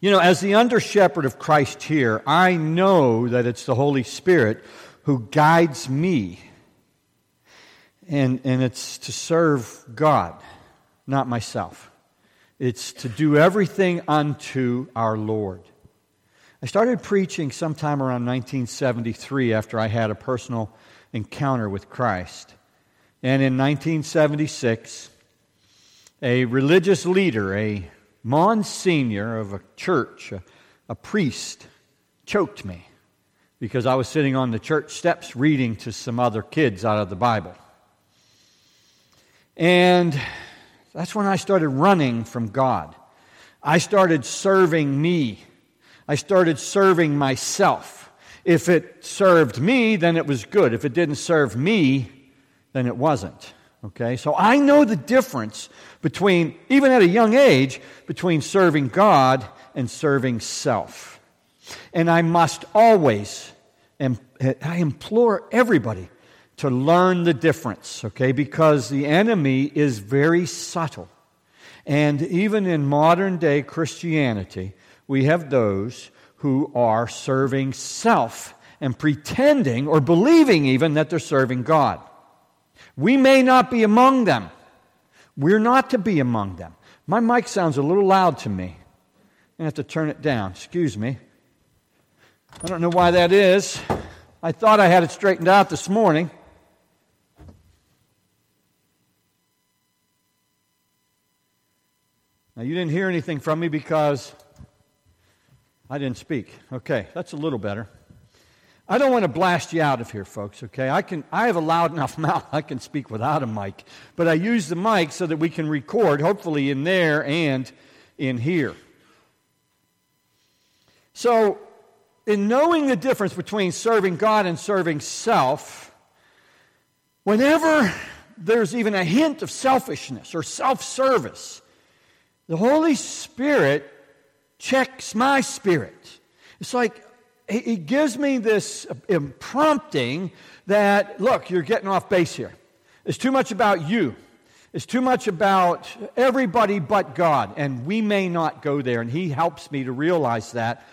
You know, as the under shepherd of Christ here, I know that it's the Holy Spirit who guides me. And, and it's to serve God, not myself. It's to do everything unto our Lord. I started preaching sometime around 1973 after I had a personal encounter with Christ. And in 1976, a religious leader, a Monsignor of a church, a, a priest, choked me because I was sitting on the church steps reading to some other kids out of the Bible. And that's when I started running from God. I started serving me. I started serving myself. If it served me, then it was good. If it didn't serve me, then it wasn't. Okay? So I know the difference between, even at a young age, between serving God and serving self. And I must always, and I implore everybody to learn the difference, okay? Because the enemy is very subtle. And even in modern day Christianity, we have those who are serving self and pretending or believing even that they're serving God. We may not be among them. We're not to be among them. My mic sounds a little loud to me. I have to turn it down. Excuse me. I don't know why that is. I thought I had it straightened out this morning. Now, you didn't hear anything from me because I didn't speak. Okay, that's a little better. I don't want to blast you out of here, folks, okay? I, can, I have a loud enough mouth I can speak without a mic. But I use the mic so that we can record, hopefully, in there and in here. So, in knowing the difference between serving God and serving self, whenever there's even a hint of selfishness or self service, the Holy Spirit checks my spirit. It's like he gives me this prompting that, look, you're getting off base here. It's too much about you. It's too much about everybody but God. And we may not go there. And he helps me to realize that.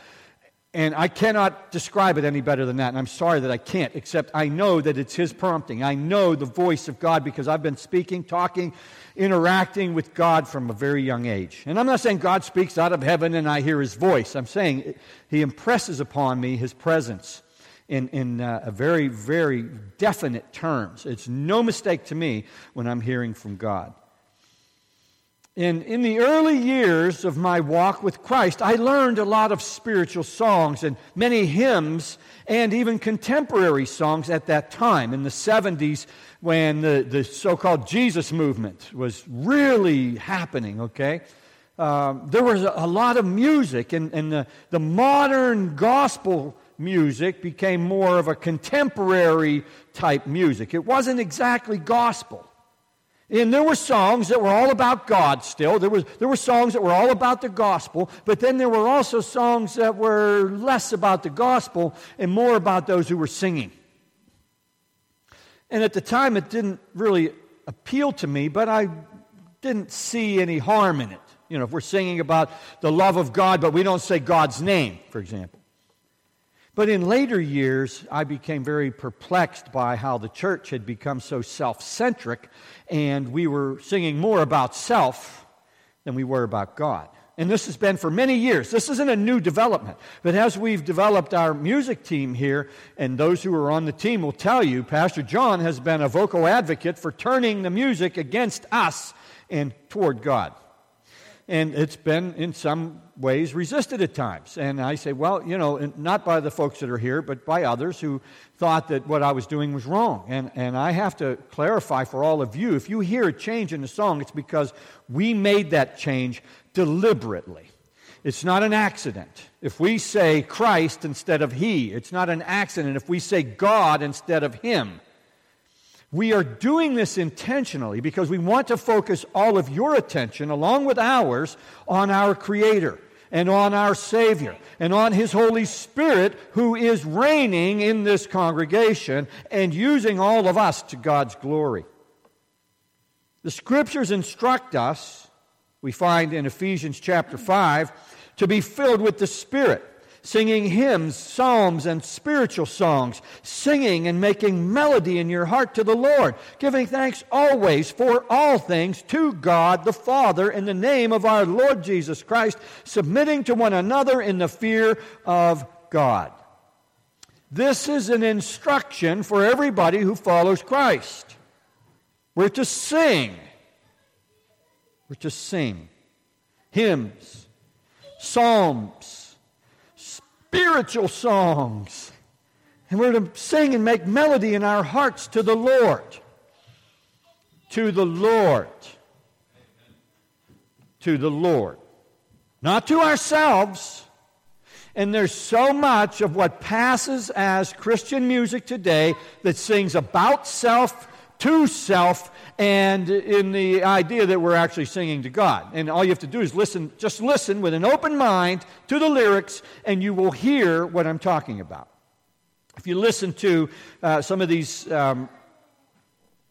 And I cannot describe it any better than that. And I'm sorry that I can't, except I know that it's his prompting. I know the voice of God because I've been speaking, talking, interacting with God from a very young age. And I'm not saying God speaks out of heaven and I hear his voice. I'm saying he impresses upon me his presence in, in uh, very, very definite terms. It's no mistake to me when I'm hearing from God. And in the early years of my walk with Christ, I learned a lot of spiritual songs and many hymns and even contemporary songs at that time. In the 70s, when the, the so called Jesus movement was really happening, okay? Um, there was a, a, lot of music, and, and the, the modern gospel music became more of a contemporary type music. It wasn't exactly gospel. And there were songs that were all about God still. There, was, there were songs that were all about the gospel, but then there were also songs that were less about the gospel and more about those who were singing. And at the time, it didn't really appeal to me, but I didn't see any harm in it. You know, if we're singing about the love of God, but we don't say God's name, for example. But in later years, I became very perplexed by how the church had become so self centric, and we were singing more about self than we were about God. And this has been for many years. This isn't a new development. But as we've developed our music team here, and those who are on the team will tell you, Pastor John has been a vocal advocate for turning the music against us and toward God. And it's been, in some ways, resisted at times. And I say, well, you know, not by the folks that are here, but by others who thought that what I was doing was wrong. And, and I have to clarify for all of you if you hear a change in the song, it's because we made that change deliberately. It's not an accident. If we say Christ instead of He, it's not an accident. If we say God instead of Him, we are doing this intentionally because we want to focus all of your attention, along with ours, on our Creator and on our Savior and on His Holy Spirit who is reigning in this congregation and using all of us to God's glory. The Scriptures instruct us we find in Ephesians chapter 5 to be filled with the Spirit, singing hymns, psalms, and spiritual songs, singing and making melody in your heart to the Lord, giving thanks always for all things to God the Father in the name of our Lord Jesus Christ, submitting to one another in the fear of God. This is an instruction for everybody who follows Christ. We're to sing. We're to sing hymns, psalms, spiritual songs. And we're to sing and make melody in our hearts to the Lord. To the Lord. To the Lord. Not to ourselves and there's so much of what passes as Christian music today that sings about self, to self, and in the idea that we're actually singing to God. And all you have to do is listen, just listen with an open mind to the lyrics, and you will hear what I'm talking about. If you listen to uh, some of these um,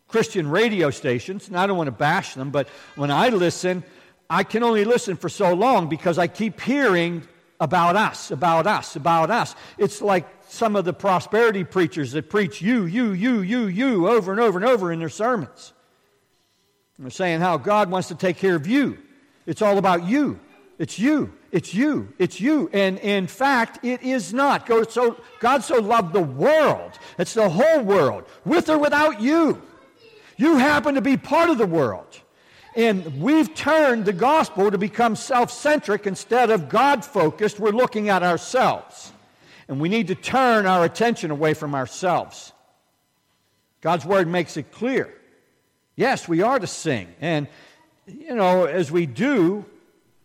Christian radio stations, and I don't want to bash them, but when I listen, I can only listen for so long because I keep hearing about us, about us, about us. It's like some of the prosperity preachers that preach you, you, you, you, you over and over and over in their sermons. And they're saying how God wants to take care of you. It's all about you. It's you. It's you. It's you. And in fact, it is not. God so, God so loved the world. It's the whole world, with or without you. You happen to be part of the world. And we've turned the gospel to become self centric instead of God focused. We're looking at ourselves. And we need to turn our attention away from ourselves. God's word makes it clear. Yes, we are to sing. And, you know, as we do,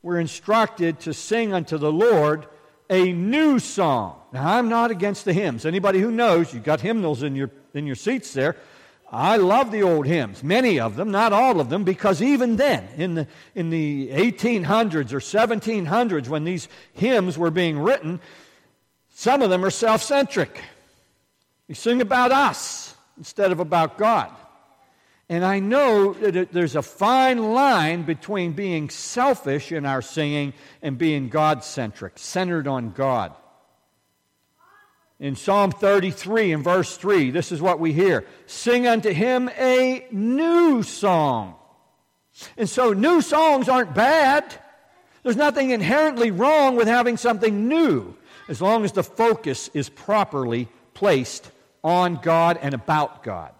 we're instructed to sing unto the Lord a new song. Now, I'm not against the hymns. Anybody who knows, you've got hymnals in your, in your seats there. I love the old hymns, many of them, not all of them, because even then, in the, in the 1800s or 1700s, when these hymns were being written, some of them are self centric. We sing about us instead of about God. And I know that there's a fine line between being selfish in our singing and being God centric, centered on God. In Psalm 33 in verse 3, this is what we hear Sing unto him a new song. And so, new songs aren't bad. There's nothing inherently wrong with having something new, as long as the focus is properly placed on God and about God.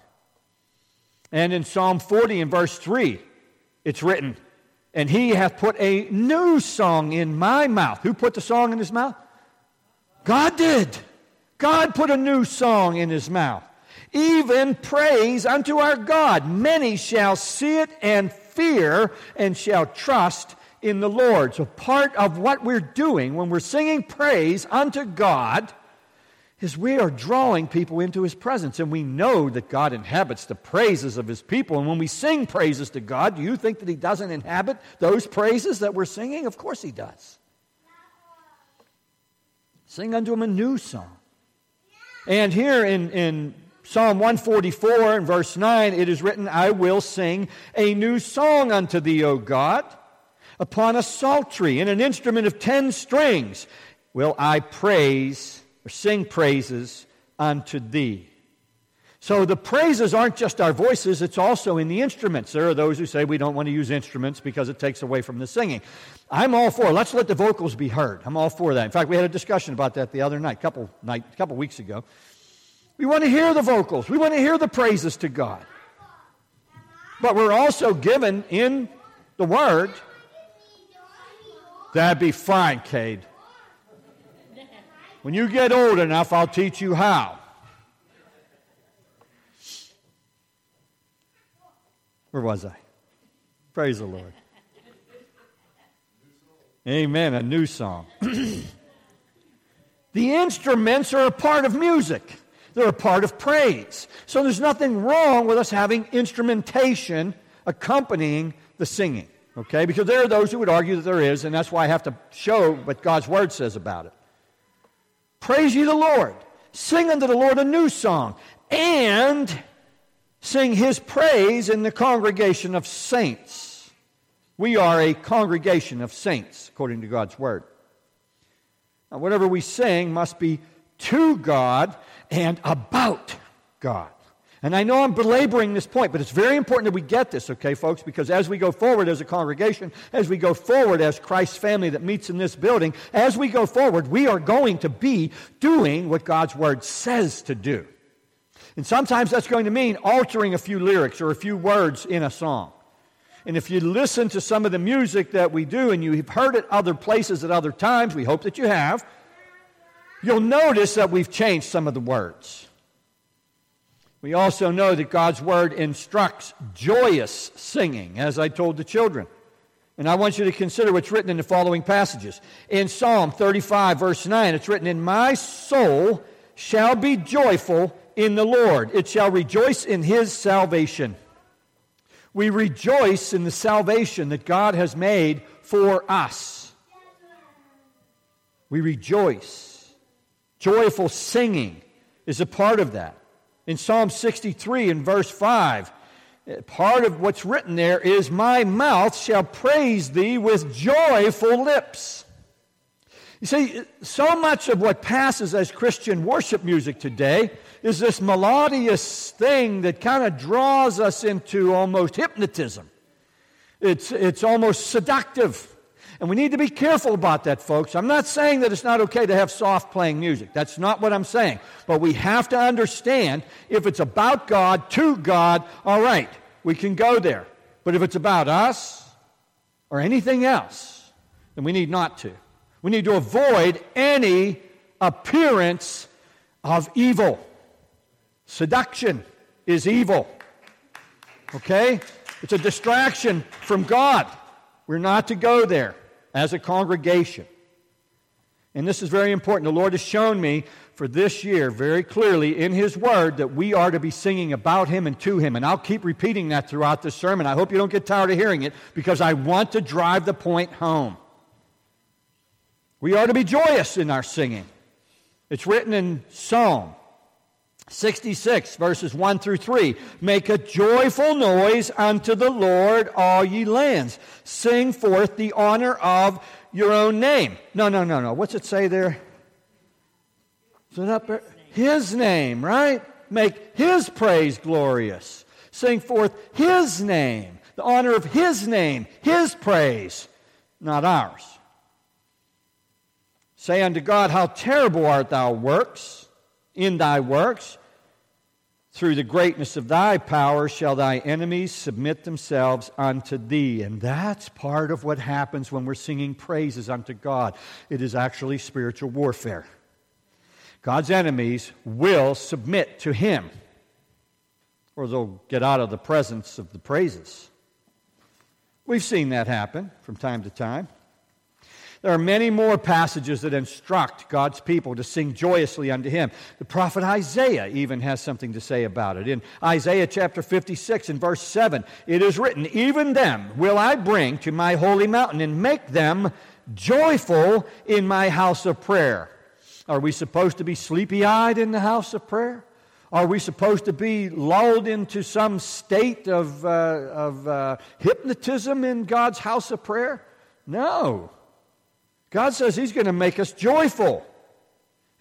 And in Psalm 40 and verse 3, it's written, And he hath put a new song in my mouth. Who put the song in his mouth? God did. God put a new song in his mouth, even praise unto our God. Many shall see it and fear and shall trust in the Lord. So, part of what we're doing when we're singing praise unto God is we are drawing people into his presence. And we know that God inhabits the praises of his people. And when we sing praises to God, do you think that he doesn't inhabit those praises that we're singing? Of course he does. Sing unto him a new song. And here in, in Psalm 144 and verse 9, it is written, I will sing a new song unto thee, O God. Upon a psaltery and an instrument of ten strings will I praise or sing praises unto thee. So the praises aren't just our voices, it's also in the instruments. There are those who say we don't want to use instruments because it takes away from the singing. I'm all for let's let the vocals be heard. I'm all for that. In fact, we had a discussion about that the other night, couple night, a couple weeks ago. We want to hear the vocals. We want to hear the praises to God. But we're also given in the Word. That'd be fine, Cade. When you get old enough, I'll teach you how. Where was I? Praise the Lord. Amen. A new song. the instruments are a part of music, they're a part of praise. So there's nothing wrong with us having instrumentation accompanying the singing. Okay? Because there are those who would argue that there is, and that's why I have to show what God's Word says about it. Praise ye the Lord. Sing unto the Lord a new song. And sing his praise in the congregation of saints. We are a congregation of saints, according to God's word. Now, whatever we sing must be to God and about God. And I know I'm belaboring this point, but it's very important that we get this, okay, folks? Because as we go forward as a congregation, as we go forward as Christ's family that meets in this building, as we go forward, we are going to be doing what God's Word says to do. And sometimes that's going to mean altering a few lyrics or a few words in a song. And if you listen to some of the music that we do and you've heard it other places at other times, we hope that you have, you'll notice that we've changed some of the words. We also know that God's word instructs joyous singing, as I told the children. And I want you to consider what's written in the following passages. In Psalm 35, verse 9, it's written, In my soul shall be joyful in the Lord, it shall rejoice in his salvation. We rejoice in the salvation that God has made for us. We rejoice. Joyful singing is a part of that. In Psalm 63 in verse 5, part of what's written there is, My mouth shall praise thee with joyful lips. You see, so much of what passes as Christian worship music today is this melodious thing that kind of draws us into almost hypnotism. It's, it's almost seductive. And we need to be careful about that, folks. I'm not saying that it's not okay to have soft playing music. That's not what I'm saying. But we have to understand if it's about God, to God, all right, we can go there. But if it's about us or anything else, then we need not to. We need to avoid any appearance of evil. Seduction is evil. Okay? It's a distraction from God. We're not to go there as a congregation. And this is very important. The Lord has shown me for this year very clearly in His Word that we are to be singing about Him and to Him. And I'll keep repeating that throughout the sermon. I hope you don't get tired of hearing it because I want to drive the point home. We are to be joyous in our singing. It's written in Psalm 66, verses 1 through 3. Make a joyful noise unto the Lord, all ye lands. Sing forth the honor of your own name. No, no, no, no. What's it say there? Is it up there? His name, right? Make his praise glorious. Sing forth his name, the honor of his name, his praise, not ours. Say unto God, How terrible art thou works! In thy works. Through the greatness of thy power shall thy enemies submit themselves unto thee. And that's part of what happens when we're singing praises unto God. It is actually spiritual warfare. God's enemies will submit to him, or they'll get out of the presence of the praises. We've seen that happen from time to time. There are many more passages that instruct God's people to sing joyously unto Him. The prophet Isaiah even has something to say about it. In Isaiah chapter 56 and verse 7, it is written, Even them will I bring to my holy mountain and make them joyful in my house of prayer. Are we supposed to be sleepy eyed in the house of prayer? Are we supposed to be lulled into some state of, uh, of uh, hypnotism in God's house of prayer? No. God says He's going to make us joyful.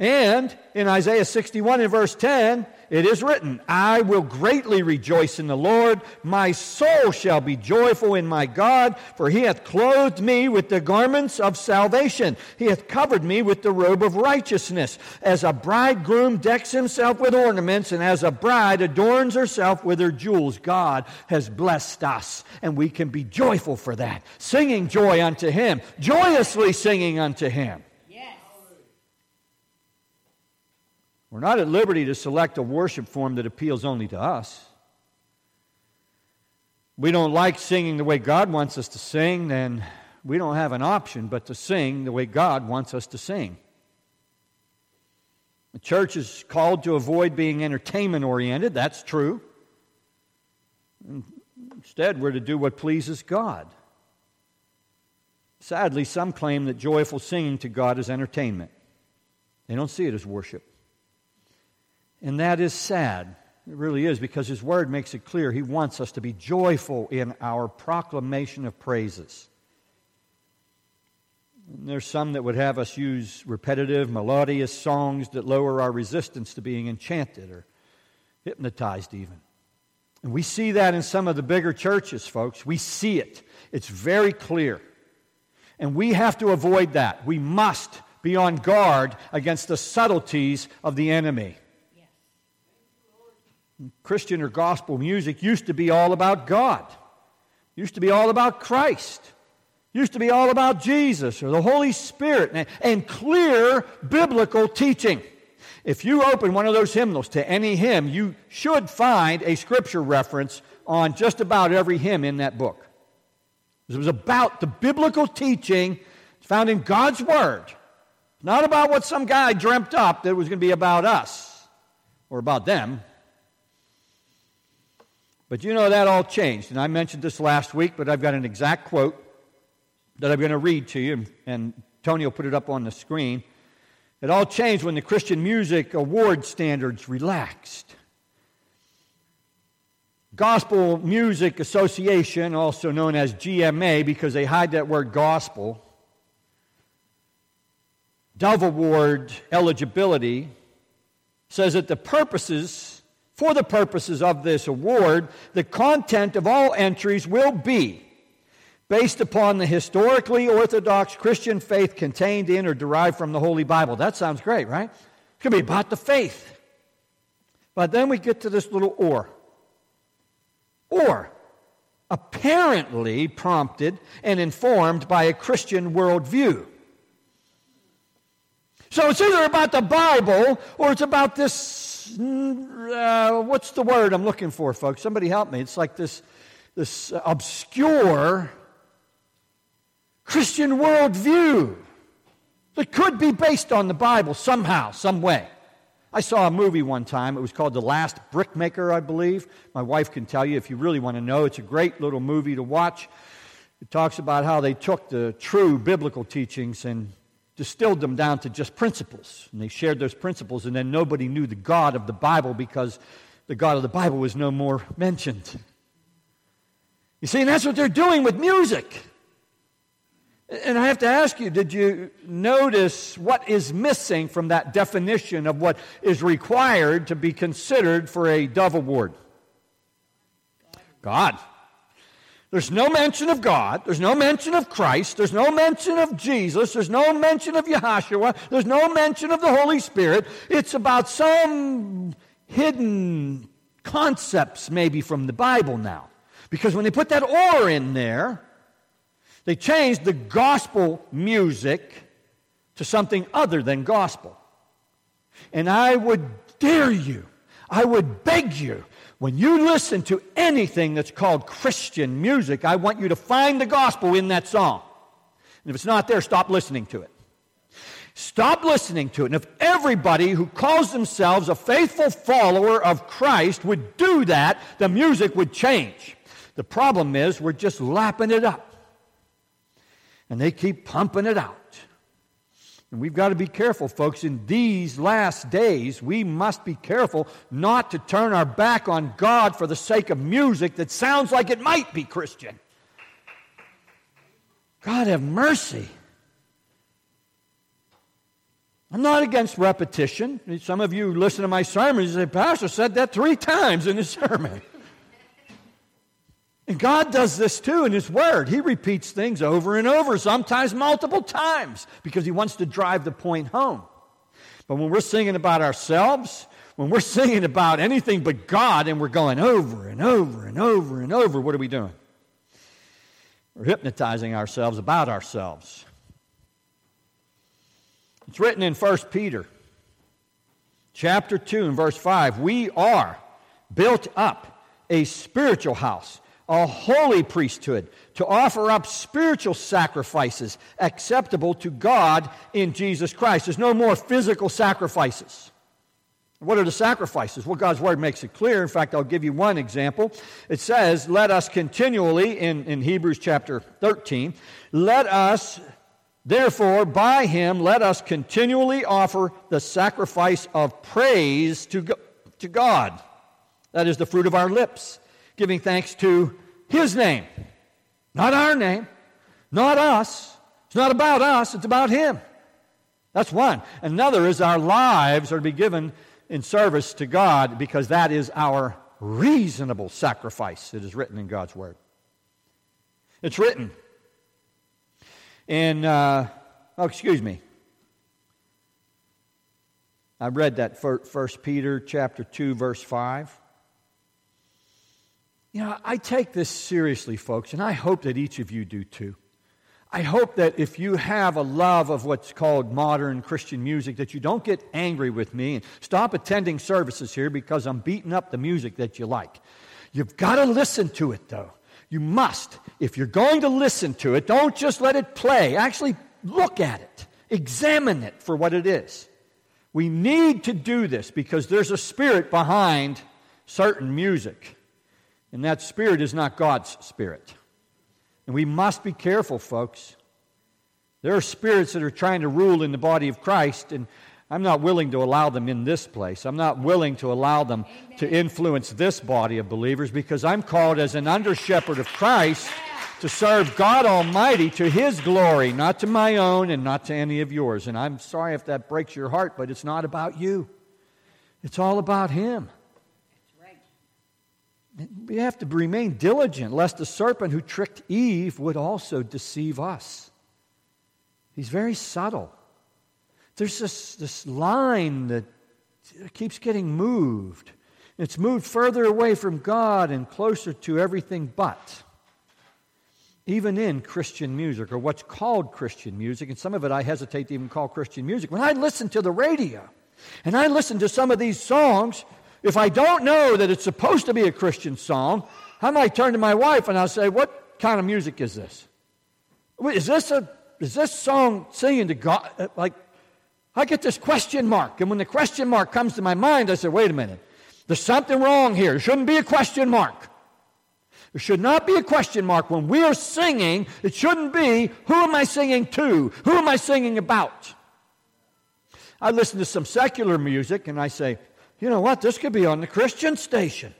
And in Isaiah 61 and verse 10, it is written, I will greatly rejoice in the Lord. My soul shall be joyful in my God, for he hath clothed me with the garments of salvation. He hath covered me with the robe of righteousness. As a bridegroom decks himself with ornaments, and as a bride adorns herself with her jewels, God has blessed us, and we can be joyful for that. Singing joy unto him, joyously singing unto him. We're not at liberty to select a worship form that appeals only to us. We don't like singing the way God wants us to sing, then we don't have an option but to sing the way God wants us to sing. The church is called to avoid being entertainment oriented. That's true. Instead, we're to do what pleases God. Sadly, some claim that joyful singing to God is entertainment. They don't see it as worship. And that is sad. It really is because His Word makes it clear He wants us to be joyful in our proclamation of praises. And there's some that would have us use repetitive, melodious songs that lower our resistance to being enchanted or hypnotized, even. And we see that in some of the bigger churches, folks. We see it, it's very clear. And we have to avoid that. We must be on guard against the subtleties of the enemy. Christian or gospel music used to be all about God, used to be all about Christ, used to be all about Jesus or the Holy Spirit and, and clear biblical teaching. If you open one of those hymnals to any hymn, you should find a scripture reference on just about every hymn in that book. It was about the biblical teaching found in God's Word, not about what some guy dreamt up that was going to be about us or about them. But you know, that all changed. And I mentioned this last week, but I've got an exact quote that I'm going to read to you, and Tony will put it up on the screen. It all changed when the Christian Music Award standards relaxed. Gospel Music Association, also known as GMA because they hide that word gospel, Dove Award eligibility says that the purposes for the purposes of this award, the content of all entries will be based upon the historically orthodox Christian faith contained in or derived from the Holy Bible. That sounds great, right? It's going to be about the faith. But then we get to this little or. Or, apparently prompted and informed by a Christian worldview. So it's either about the Bible or it's about this uh, what's the word I'm looking for, folks? Somebody help me. It's like this, this obscure Christian worldview that could be based on the Bible somehow, some way. I saw a movie one time. It was called The Last Brickmaker, I believe. My wife can tell you if you really want to know. It's a great little movie to watch. It talks about how they took the true biblical teachings and distilled them down to just principles. And they shared those principles, and then nobody knew the God of the Bible because the God of the Bible was no more mentioned. You see, and that's what they're doing with music. And I have to ask you, did you notice what is missing from that definition of what is required to be considered for a Dove Award? God. There's no mention of God. There's no mention of Christ. There's no mention of Jesus. There's no mention of Yahshua. There's no mention of the Holy Spirit. It's about some hidden concepts, maybe from the Bible now. Because when they put that or in there, they changed the gospel music to something other than gospel. And I would dare you, I would beg you when you listen to anything that's called Christian music, I want you to find the gospel in that song. And if it's not there, stop listening to it. Stop listening to it. And if everybody who calls themselves a faithful follower of Christ would do that, the music would change. The problem is we're just lapping it up. And they keep pumping it out. And we've got to be careful, folks. In these last days, we must be careful not to turn our back on God for the sake of music that sounds like it might be Christian. God have mercy. I'm not against repetition. Some of you listen to my sermons and say, Pastor said that three times in his sermon. And God does this too in His Word. He repeats things over and over, sometimes multiple times, because He wants to drive the point home. But when we're singing about ourselves, when we're singing about anything but God and we're going over and over and over and over, what are we doing? We're hypnotizing ourselves about ourselves. It's written in 1 Peter chapter 2 and verse 5 we are built up a spiritual house a holy priesthood, to offer up spiritual sacrifices acceptable to God in Jesus Christ. There's no more physical sacrifices. What are the sacrifices? Well, God's Word makes it clear. In fact, I'll give you one example. It says, Let us continually, in, in Hebrews chapter 13, let us, therefore, by Him, let us continually offer the sacrifice of praise to, to God. That is the fruit of our lips giving thanks to His name, not our name, not us. It's not about us, it's about Him. That's one. Another is our lives are to be given in service to God because that is our reasonable sacrifice. It is written in God's Word. It's written in, uh, oh, excuse me. I read that First Peter chapter 2, verse 5. You know, I take this seriously, folks, and I hope that each of you do too. I hope that if you have a love of what's called modern Christian music, that you don't get angry with me and stop attending services here because I'm beating up the music that you like. You've got to listen to it, though. You must. If you're going to listen to it, don't just let it play. Actually, look at it, examine it for what it is. We need to do this because there's a spirit behind certain music. And that spirit is not God's spirit. And we must be careful, folks. There are spirits that are trying to rule in the body of Christ, and I'm not willing to allow them in this place. I'm not willing to allow them Amen. to influence this body of believers because I'm called as an under shepherd of Christ to serve God Almighty to His glory, not to my own and not to any of yours. And I'm sorry if that breaks your heart, but it's not about you, it's all about Him. We have to remain diligent, lest the serpent who tricked Eve would also deceive us. He's very subtle. There's this, this line that keeps getting moved. It's moved further away from God and closer to everything but. Even in Christian music, or what's called Christian music, and some of it I hesitate to even call Christian music. When I listen to the radio and I listen to some of these songs, if I don't know that it's supposed to be a Christian song, I might turn to my wife and I'll say, What kind of music is this? Is this a is this song singing to God? Uh, like, I get this question mark. And when the question mark comes to my mind, I say, wait a minute. There's something wrong here. There shouldn't be a question mark. There should not be a question mark. When we are singing, it shouldn't be, who am I singing to? Who am I singing about? I listen to some secular music and I say, you know what? This could be on the Christian station.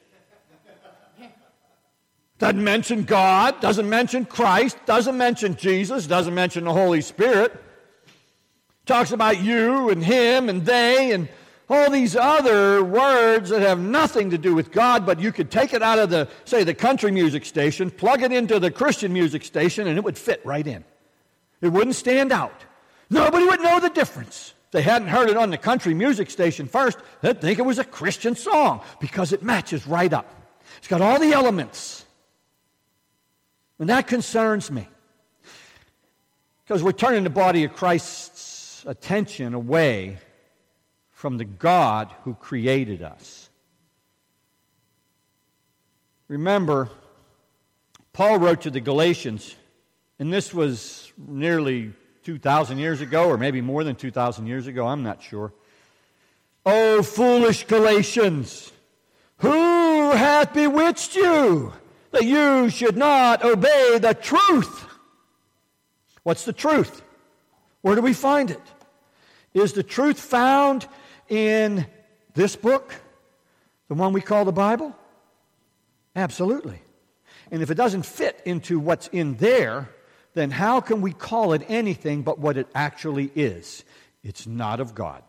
Doesn't mention God, doesn't mention Christ, doesn't mention Jesus, doesn't mention the Holy Spirit. Talks about you and him and they and all these other words that have nothing to do with God, but you could take it out of the, say, the country music station, plug it into the Christian music station, and it would fit right in. It wouldn't stand out. Nobody would know the difference they hadn't heard it on the country music station first, they'd think it was a Christian song because it matches right up. It's got all the elements. And that concerns me. Because we're turning the body of Christ's attention away from the God who created us. Remember, Paul wrote to the Galatians, and this was nearly 2,000 years ago, or maybe more than 2,000 years ago, I'm not sure. Oh, foolish Galatians, who hath bewitched you that you should not obey the truth? What's the truth? Where do we find it? Is the truth found in this book, the one we call the Bible? Absolutely. And if it doesn't fit into what's in there, then how can we call it anything but what it actually is? It's not of God.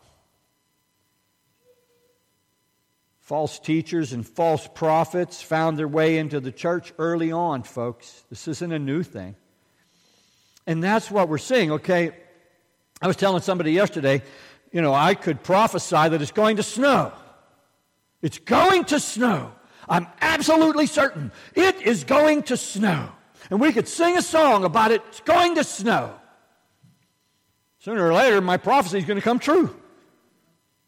False teachers and false prophets found their way into the church early on, folks. This isn't a new thing. And that's what we're seeing, okay? I was telling somebody yesterday, you know, I could prophesy that it's going to snow. It's going to snow. I'm absolutely certain it is going to snow and we could sing a song about it. It's going to snow. Sooner or later, my prophecy is going to come true.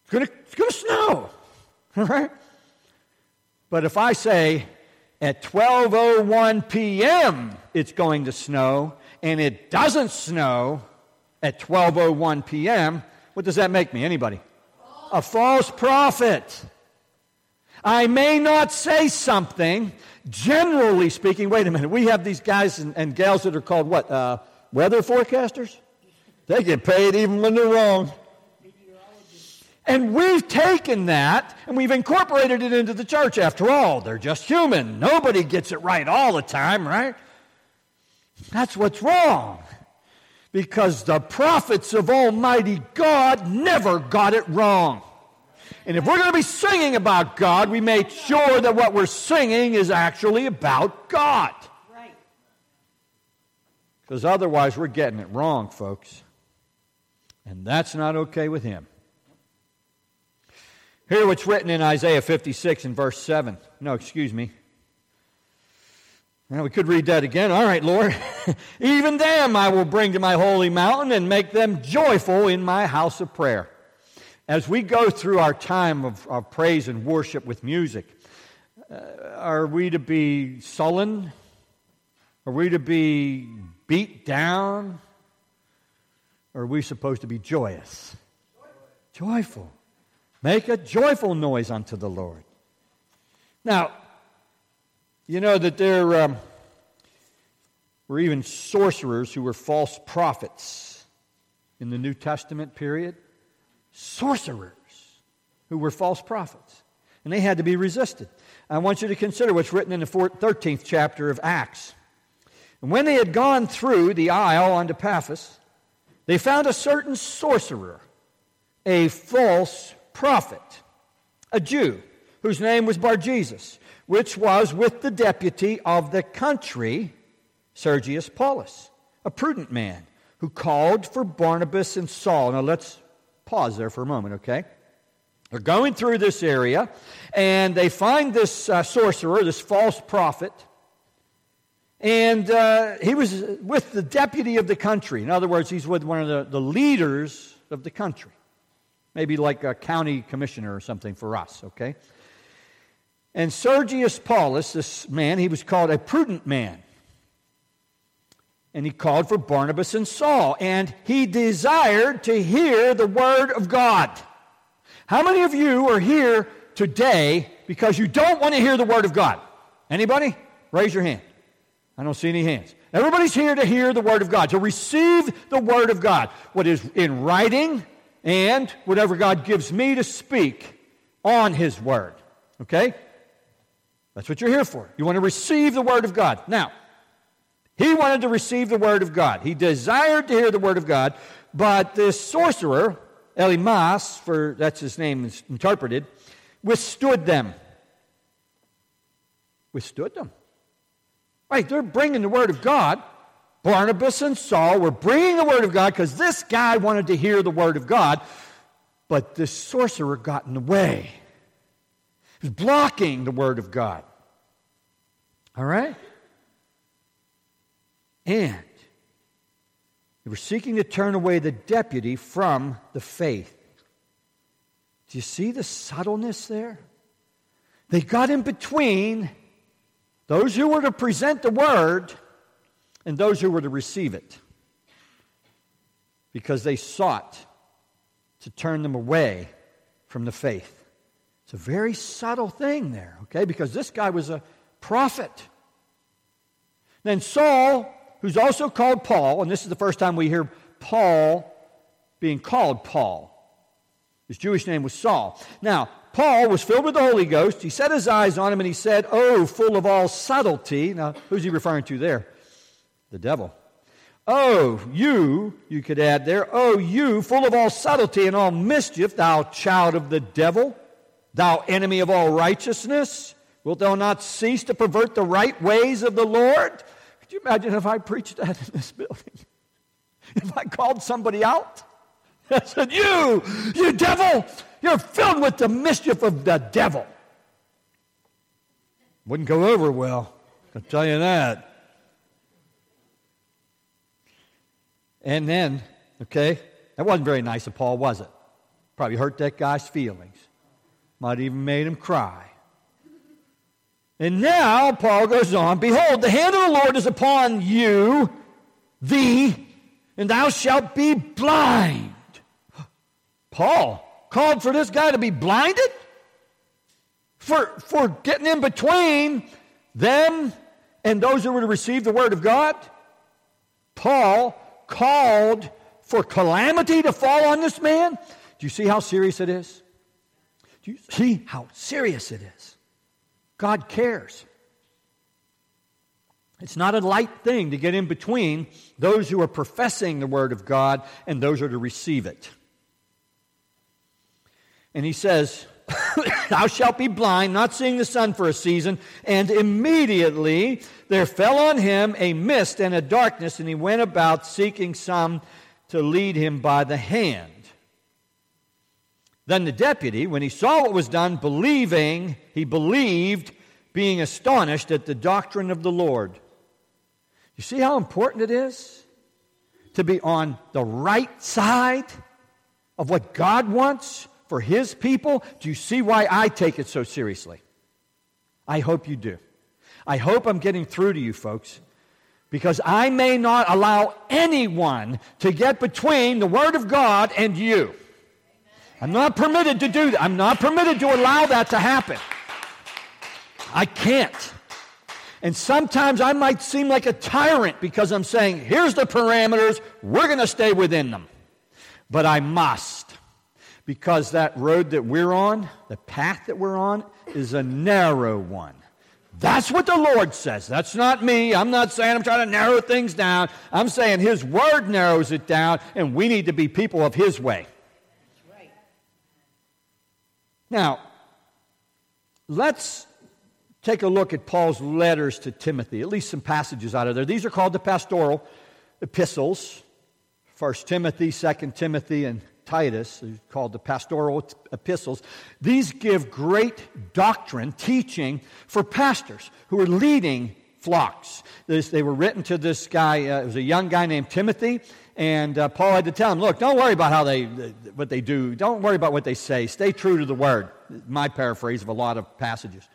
It's going to, it's going to snow. All right? But if I say at 12:01 p.m. it's going to snow and it doesn't snow at 12:01 p.m., what does that make me? Anybody? A false prophet. I may not say something generally speaking, wait a minute, we have these guys and, and gals that are called what? Uh, weather forecasters? They get paid even when they're wrong. And we've taken that and we've incorporated it into the church. After all, they're just human. Nobody gets it right all the time, right? That's what's wrong. Because the prophets of Almighty God never got it wrong. And if we're going to be singing about God, we make sure that what we're singing is actually about God. Right. Because otherwise, we're getting it wrong, folks. And that's not okay with Him. Hear what's written in Isaiah 56 and verse 7. No, excuse me. Now we could read that again. All right, Lord. Even them I will bring to my holy mountain and make them joyful in my house of prayer. As we go through our time of, of praise and worship with music, uh, are we to be sullen? Are we to be beat down? Or are we supposed to be joyous? Joyful. Make a joyful noise unto the Lord. Now, you know that there um, were even sorcerers who were false prophets in the New Testament period sorcerers who were false prophets, and they had to be resisted. I want you to consider what's written in the 13th chapter of Acts. And when they had gone through the isle unto Paphos, they found a certain sorcerer, a false prophet, a Jew, whose name was Bar Jesus, which was with the deputy of the country, Sergius Paulus, a prudent man, who called for Barnabas and Saul. Now let's pause there for a moment, okay? They're going through this area, and they find this uh, sorcerer, this false prophet, and uh, he was with the deputy of the country. In other words, he's with one of the, the leaders of the country. Maybe like a county commissioner or something for us, okay? And Sergius Paulus, this man, he was called a prudent man and he called for Barnabas and Saul, and he desired to hear the word of God. How many of you are here today because you don't want to hear the word of God? Anybody? Raise your hand. I don't see any hands. Everybody's here to hear the word of God, to receive the word of God, what is in writing and whatever God gives me to speak on his word. Okay? That's what you're here for. You want to receive the word of God. Now, he wanted to receive the word of God. He desired to hear the word of God, but this sorcerer, Elymas, for that's his name interpreted, withstood them. Withstood them. Right, they're bringing the word of God. Barnabas and Saul were bringing the word of God because this guy wanted to hear the word of God, but this sorcerer got in the way. He was blocking the word of God. All right? And they were seeking to turn away the deputy from the faith. Do you see the subtleness there? They got in between those who were to present the word and those who were to receive it because they sought to turn them away from the faith. It's a very subtle thing there, okay? Because this guy was a prophet. Then Saul who's also called Paul, and this is the first time we hear Paul being called Paul. His Jewish name was Saul. Now, Paul was filled with the Holy Ghost. He set his eyes on him and he said, Oh, full of all subtlety. Now, who's he referring to there? The devil. Oh, you, you could add there, oh, you, full of all subtlety and all mischief, thou child of the devil, thou enemy of all righteousness, wilt thou not cease to pervert the right ways of the Lord? Could you imagine if I preached that in this building? If I called somebody out? I said, You, you devil, you're filled with the mischief of the devil. Wouldn't go over well, I'll tell you that. And then, okay, that wasn't very nice of Paul, was it? Probably hurt that guy's feelings. Might even made him cry. And now Paul goes on Behold, the hand of the Lord is upon you, thee, and thou shalt be blind. Paul called for this guy to be blinded? For, for getting in between them and those who were to receive the word of God? Paul called for calamity to fall on this man? Do you see how serious it is? Do you see how serious it is? God cares. It's not a light thing to get in between those who are professing the Word of God and those who are to receive it. And he says, Thou shalt be blind, not seeing the sun for a season. And immediately there fell on him a mist and a darkness, and he went about seeking some to lead him by the hand. Then the deputy, when he saw what was done, believing, he believed, being astonished at the doctrine of the Lord. You see how important it is to be on the right side of what God wants for His people? Do you see why I take it so seriously? I hope you do. I hope I'm getting through to you folks because I may not allow anyone to get between the Word of God and you. I'm not permitted to do that. I'm not permitted to allow that to happen. I can't. And sometimes I might seem like a tyrant because I'm saying, here's the parameters, we're going to stay within them. But I must. Because that road that we're on, the path that we're on, is a narrow one. That's what the Lord says. That's not me. I'm not saying I'm trying to narrow things down. I'm saying His Word narrows it down, and we need to be people of His way. Now, let's take a look at Paul's letters to Timothy, at least some passages out of there. These are called the pastoral epistles. First Timothy, Second Timothy, and Titus, called the pastoral epistles. These give great doctrine, teaching for pastors who are leading flocks. This, they were written to this guy, uh, it was a young guy named Timothy, and uh, Paul had to tell him, look, don't worry about how they, what they do. Don't worry about what they say. Stay true to the word. My paraphrase of a lot of passages.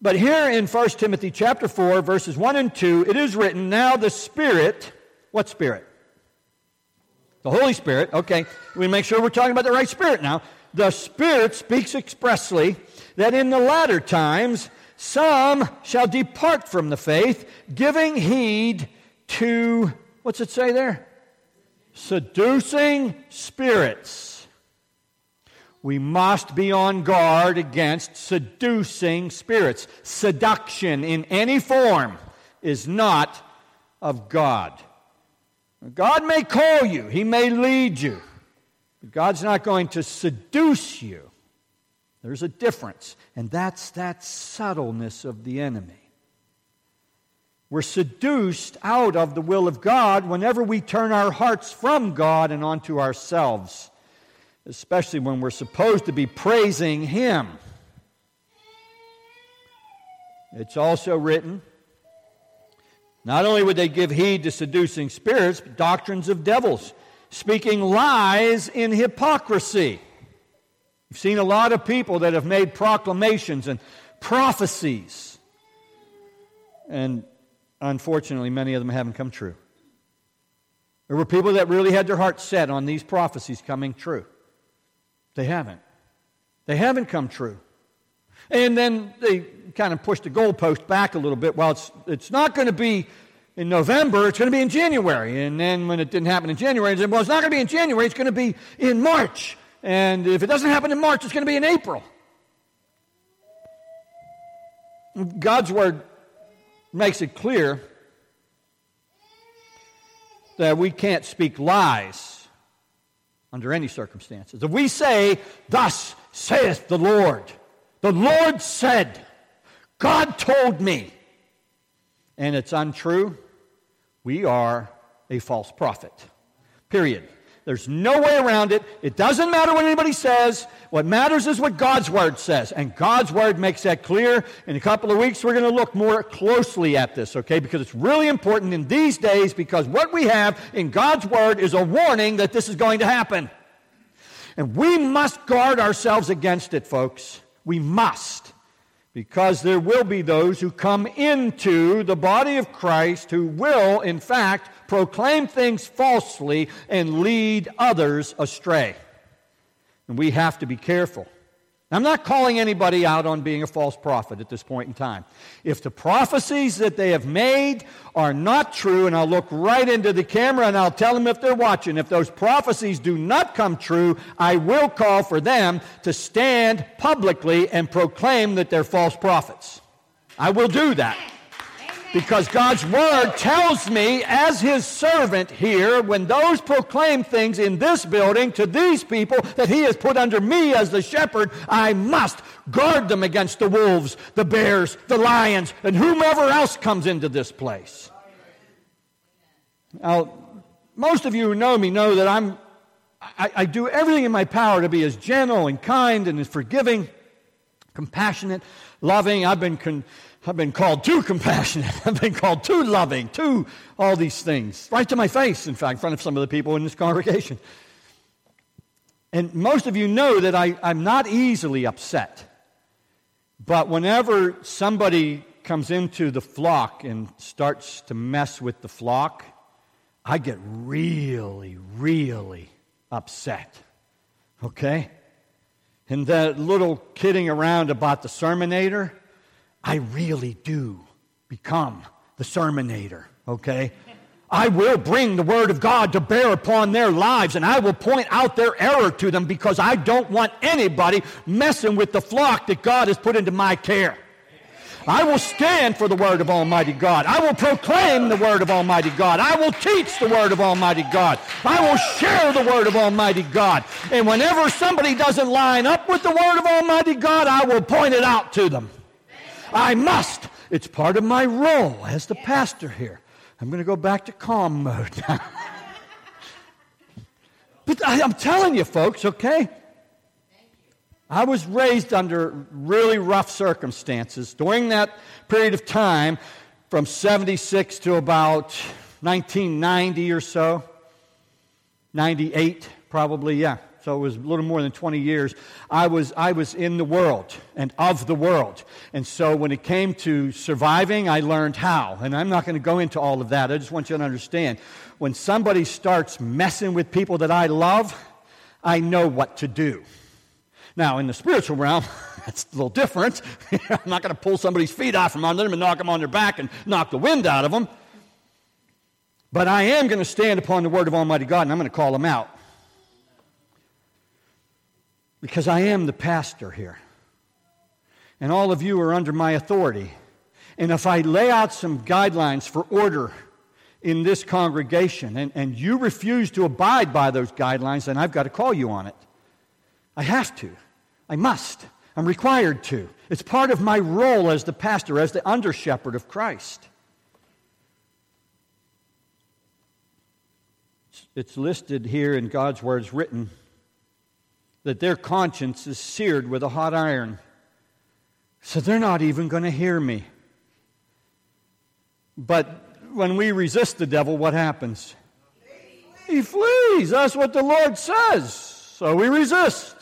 But here in 1 Timothy chapter 4, verses 1 and 2, it is written, Now the Spirit, what Spirit? The Holy Spirit, okay, we make sure we're talking about the right Spirit now. The Spirit speaks expressly that in the latter times some shall depart from the faith, giving heed to What's it say there? Seducing spirits. We must be on guard against seducing spirits. Seduction in any form is not of God. God may call you, He may lead you, but God's not going to seduce you. There's a difference, and that's that subtleness of the enemy. We're seduced out of the will of God whenever we turn our hearts from God and onto ourselves, especially when we're supposed to be praising Him. It's also written not only would they give heed to seducing spirits, but doctrines of devils, speaking lies in hypocrisy. You've seen a lot of people that have made proclamations and prophecies. And unfortunately, many of them haven't come true. There were people that really had their hearts set on these prophecies coming true. They haven't. They haven't come true. And then they kind of pushed the goalpost back a little bit. Well, it's, it's not going to be in November, it's going to be in January. And then when it didn't happen in January, they said, well, it's not going to be in January, it's going to be in March. And if it doesn't happen in March, it's going to be in April. God's word makes it clear that we can't speak lies under any circumstances. If we say, Thus saith the Lord, the Lord said, God told me, and it's untrue, we are a false prophet. Period. There's no way around it. It doesn't matter what anybody says. What matters is what God's Word says. And God's Word makes that clear. In a couple of weeks, we're going to look more closely at this, okay? Because it's really important in these days because what we have in God's Word is a warning that this is going to happen. And we must guard ourselves against it, folks. We must. Because there will be those who come into the body of Christ who will, in fact, proclaim things falsely, and lead others astray. And we have to be careful. I'm not calling anybody out on being a false prophet at this point in time. If the prophecies that they have made are not true, and I'll look right into the camera and I'll tell them if they're watching, if those prophecies do not come true, I will call for them to stand publicly and proclaim that they're false prophets. I will do that. Because God's word tells me, as his servant here, when those proclaim things in this building to these people that he has put under me as the shepherd, I must guard them against the wolves, the bears, the lions, and whomever else comes into this place. Now, most of you who know me know that I'm, I, I do everything in my power to be as gentle and kind and as forgiving, compassionate, loving. I've been. Con- I've been called too compassionate. I've been called too loving, too all these things. Right to my face, in fact, in front of some of the people in this congregation. And most of you know that I, I'm not easily upset. But whenever somebody comes into the flock and starts to mess with the flock, I get really, really upset. Okay? And that little kidding around about the sermonator, I really do become the sermonator, okay? I will bring the Word of God to bear upon their lives and I will point out their error to them because I don't want anybody messing with the flock that God has put into my care. I will stand for the Word of Almighty God. I will proclaim the Word of Almighty God. I will teach the Word of Almighty God. I will share the Word of Almighty God. And whenever somebody doesn't line up with the Word of Almighty God, I will point it out to them. I must. It's part of my role as the pastor here. I'm going to go back to calm mode now. but I, I'm telling you, folks, okay? I was raised under really rough circumstances. During that period of time, from 76 to about 1990 or so, 98 probably, yeah so it was a little more than 20 years, I was, I was in the world and of the world. And so when it came to surviving, I learned how. And I'm not going to go into all of that. I just want you to understand. When somebody starts messing with people that I love, I know what to do. Now, in the spiritual realm, that's a little different. I'm not going to pull somebody's feet out from under them and knock them on their back and knock the wind out of them. But I am going to stand upon the word of Almighty God and I'm going to call them out because I am the pastor here. And all of you are under my authority. And if I lay out some guidelines for order in this congregation and, and you refuse to abide by those guidelines, then I've got to call you on it. I have to. I must. I'm required to. It's part of my role as the pastor, as the under shepherd of Christ. It's listed here in God's words written that their conscience is seared with a hot iron. So they're not even going to hear me. But when we resist the devil, what happens? He flees. That's what the Lord says. So we resist.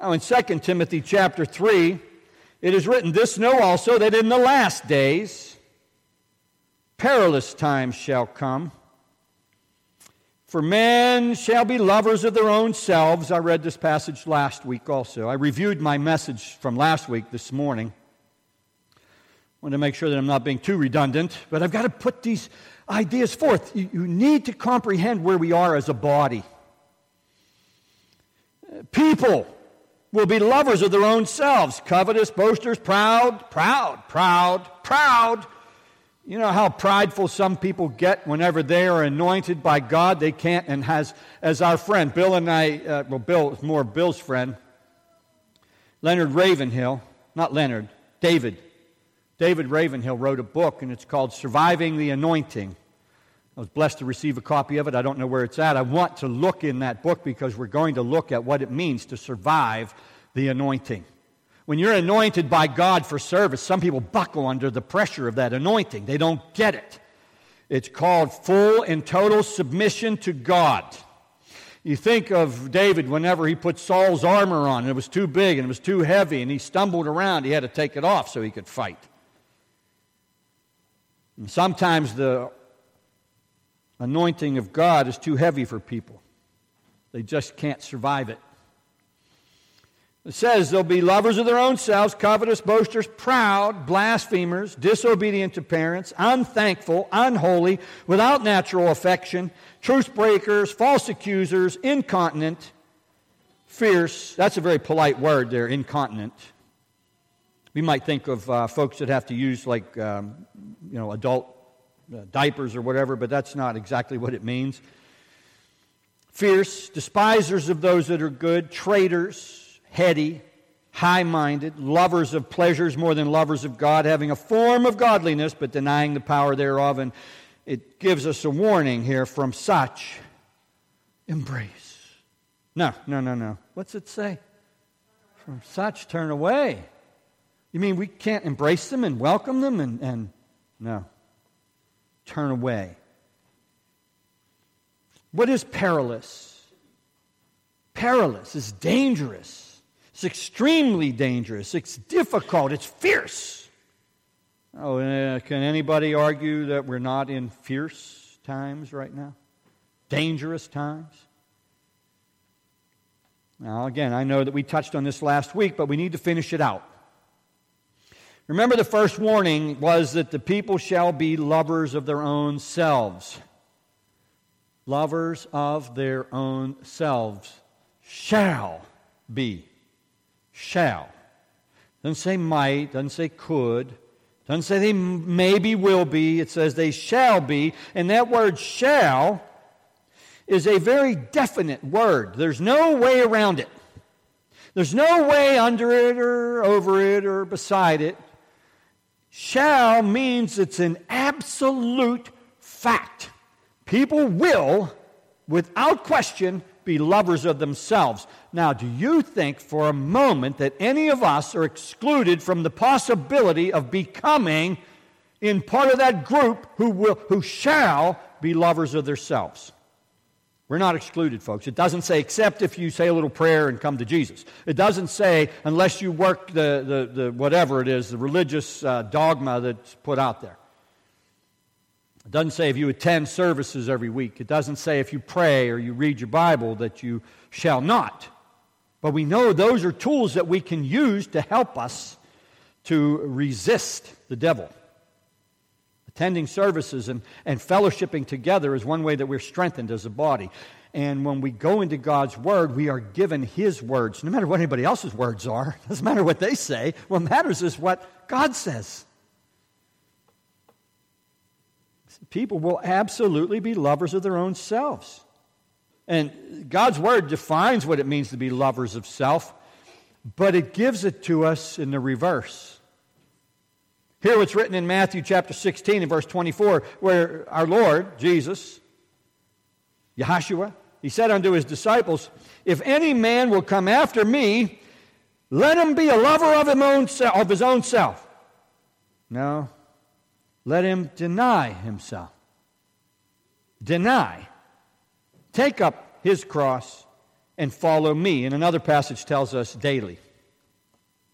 Now in 2 Timothy chapter 3, it is written, This know also that in the last days perilous times shall come. For men shall be lovers of their own selves. I read this passage last week also. I reviewed my message from last week this morning. I want to make sure that I'm not being too redundant, but I've got to put these ideas forth. You, you need to comprehend where we are as a body. People will be lovers of their own selves, covetous, boasters, proud, proud, proud, proud you know how prideful some people get whenever they are anointed by God? They can't, and has, as our friend, Bill and I, uh, well, Bill is more Bill's friend, Leonard Ravenhill, not Leonard, David. David Ravenhill wrote a book, and it's called Surviving the Anointing. I was blessed to receive a copy of it. I don't know where it's at. I want to look in that book because we're going to look at what it means to survive the anointing. When you're anointed by God for service, some people buckle under the pressure of that anointing. They don't get it. It's called full and total submission to God. You think of David whenever he put Saul's armor on, and it was too big and it was too heavy, and he stumbled around. He had to take it off so he could fight. And sometimes the anointing of God is too heavy for people, they just can't survive it. It says they'll be lovers of their own selves, covetous, boasters, proud, blasphemers, disobedient to parents, unthankful, unholy, without natural affection, truth breakers, false accusers, incontinent, fierce. That's a very polite word there, incontinent. We might think of uh, folks that have to use, like, um, you know, adult uh, diapers or whatever, but that's not exactly what it means. Fierce, despisers of those that are good, traitors, heady, high minded, lovers of pleasures more than lovers of God, having a form of godliness but denying the power thereof. And it gives us a warning here from such embrace. No, no, no, no. What's it say? From such turn away. You mean we can't embrace them and welcome them and, and no. Turn away. What is perilous? Perilous is dangerous. It's extremely dangerous. It's difficult. It's fierce. Oh, uh, can anybody argue that we're not in fierce times right now? Dangerous times? Now, again, I know that we touched on this last week, but we need to finish it out. Remember, the first warning was that the people shall be lovers of their own selves. Lovers of their own selves shall be. Shall. Doesn't say might, doesn't say could, doesn't say they maybe will be. It says they shall be. And that word shall is a very definite word. There's no way around it. There's no way under it or over it or beside it. Shall means it's an absolute fact. People will, without question, be lovers of themselves. Now, do you think for a moment that any of us are excluded from the possibility of becoming in part of that group who, will, who shall be lovers of themselves? We're not excluded, folks. It doesn't say, except if you say a little prayer and come to Jesus. It doesn't say, unless you work the, the, the whatever it is, the religious uh, dogma that's put out there. It doesn't say if you attend services every week. It doesn't say if you pray or you read your Bible that you shall not. But we know those are tools that we can use to help us to resist the devil. Attending services and, and fellowshipping together is one way that we're strengthened as a body. And when we go into God's Word, we are given His words. No matter what anybody else's words are, doesn't matter what they say. What matters is what God says. People will absolutely be lovers of their own selves. And God's Word defines what it means to be lovers of self, but it gives it to us in the reverse. Here, what's written in Matthew chapter 16 and verse 24, where our Lord, Jesus, Yahshua, he said unto his disciples, If any man will come after me, let him be a lover of own, of his own self. No, let him deny himself. Deny. Take up his cross and follow me. And another passage tells us daily.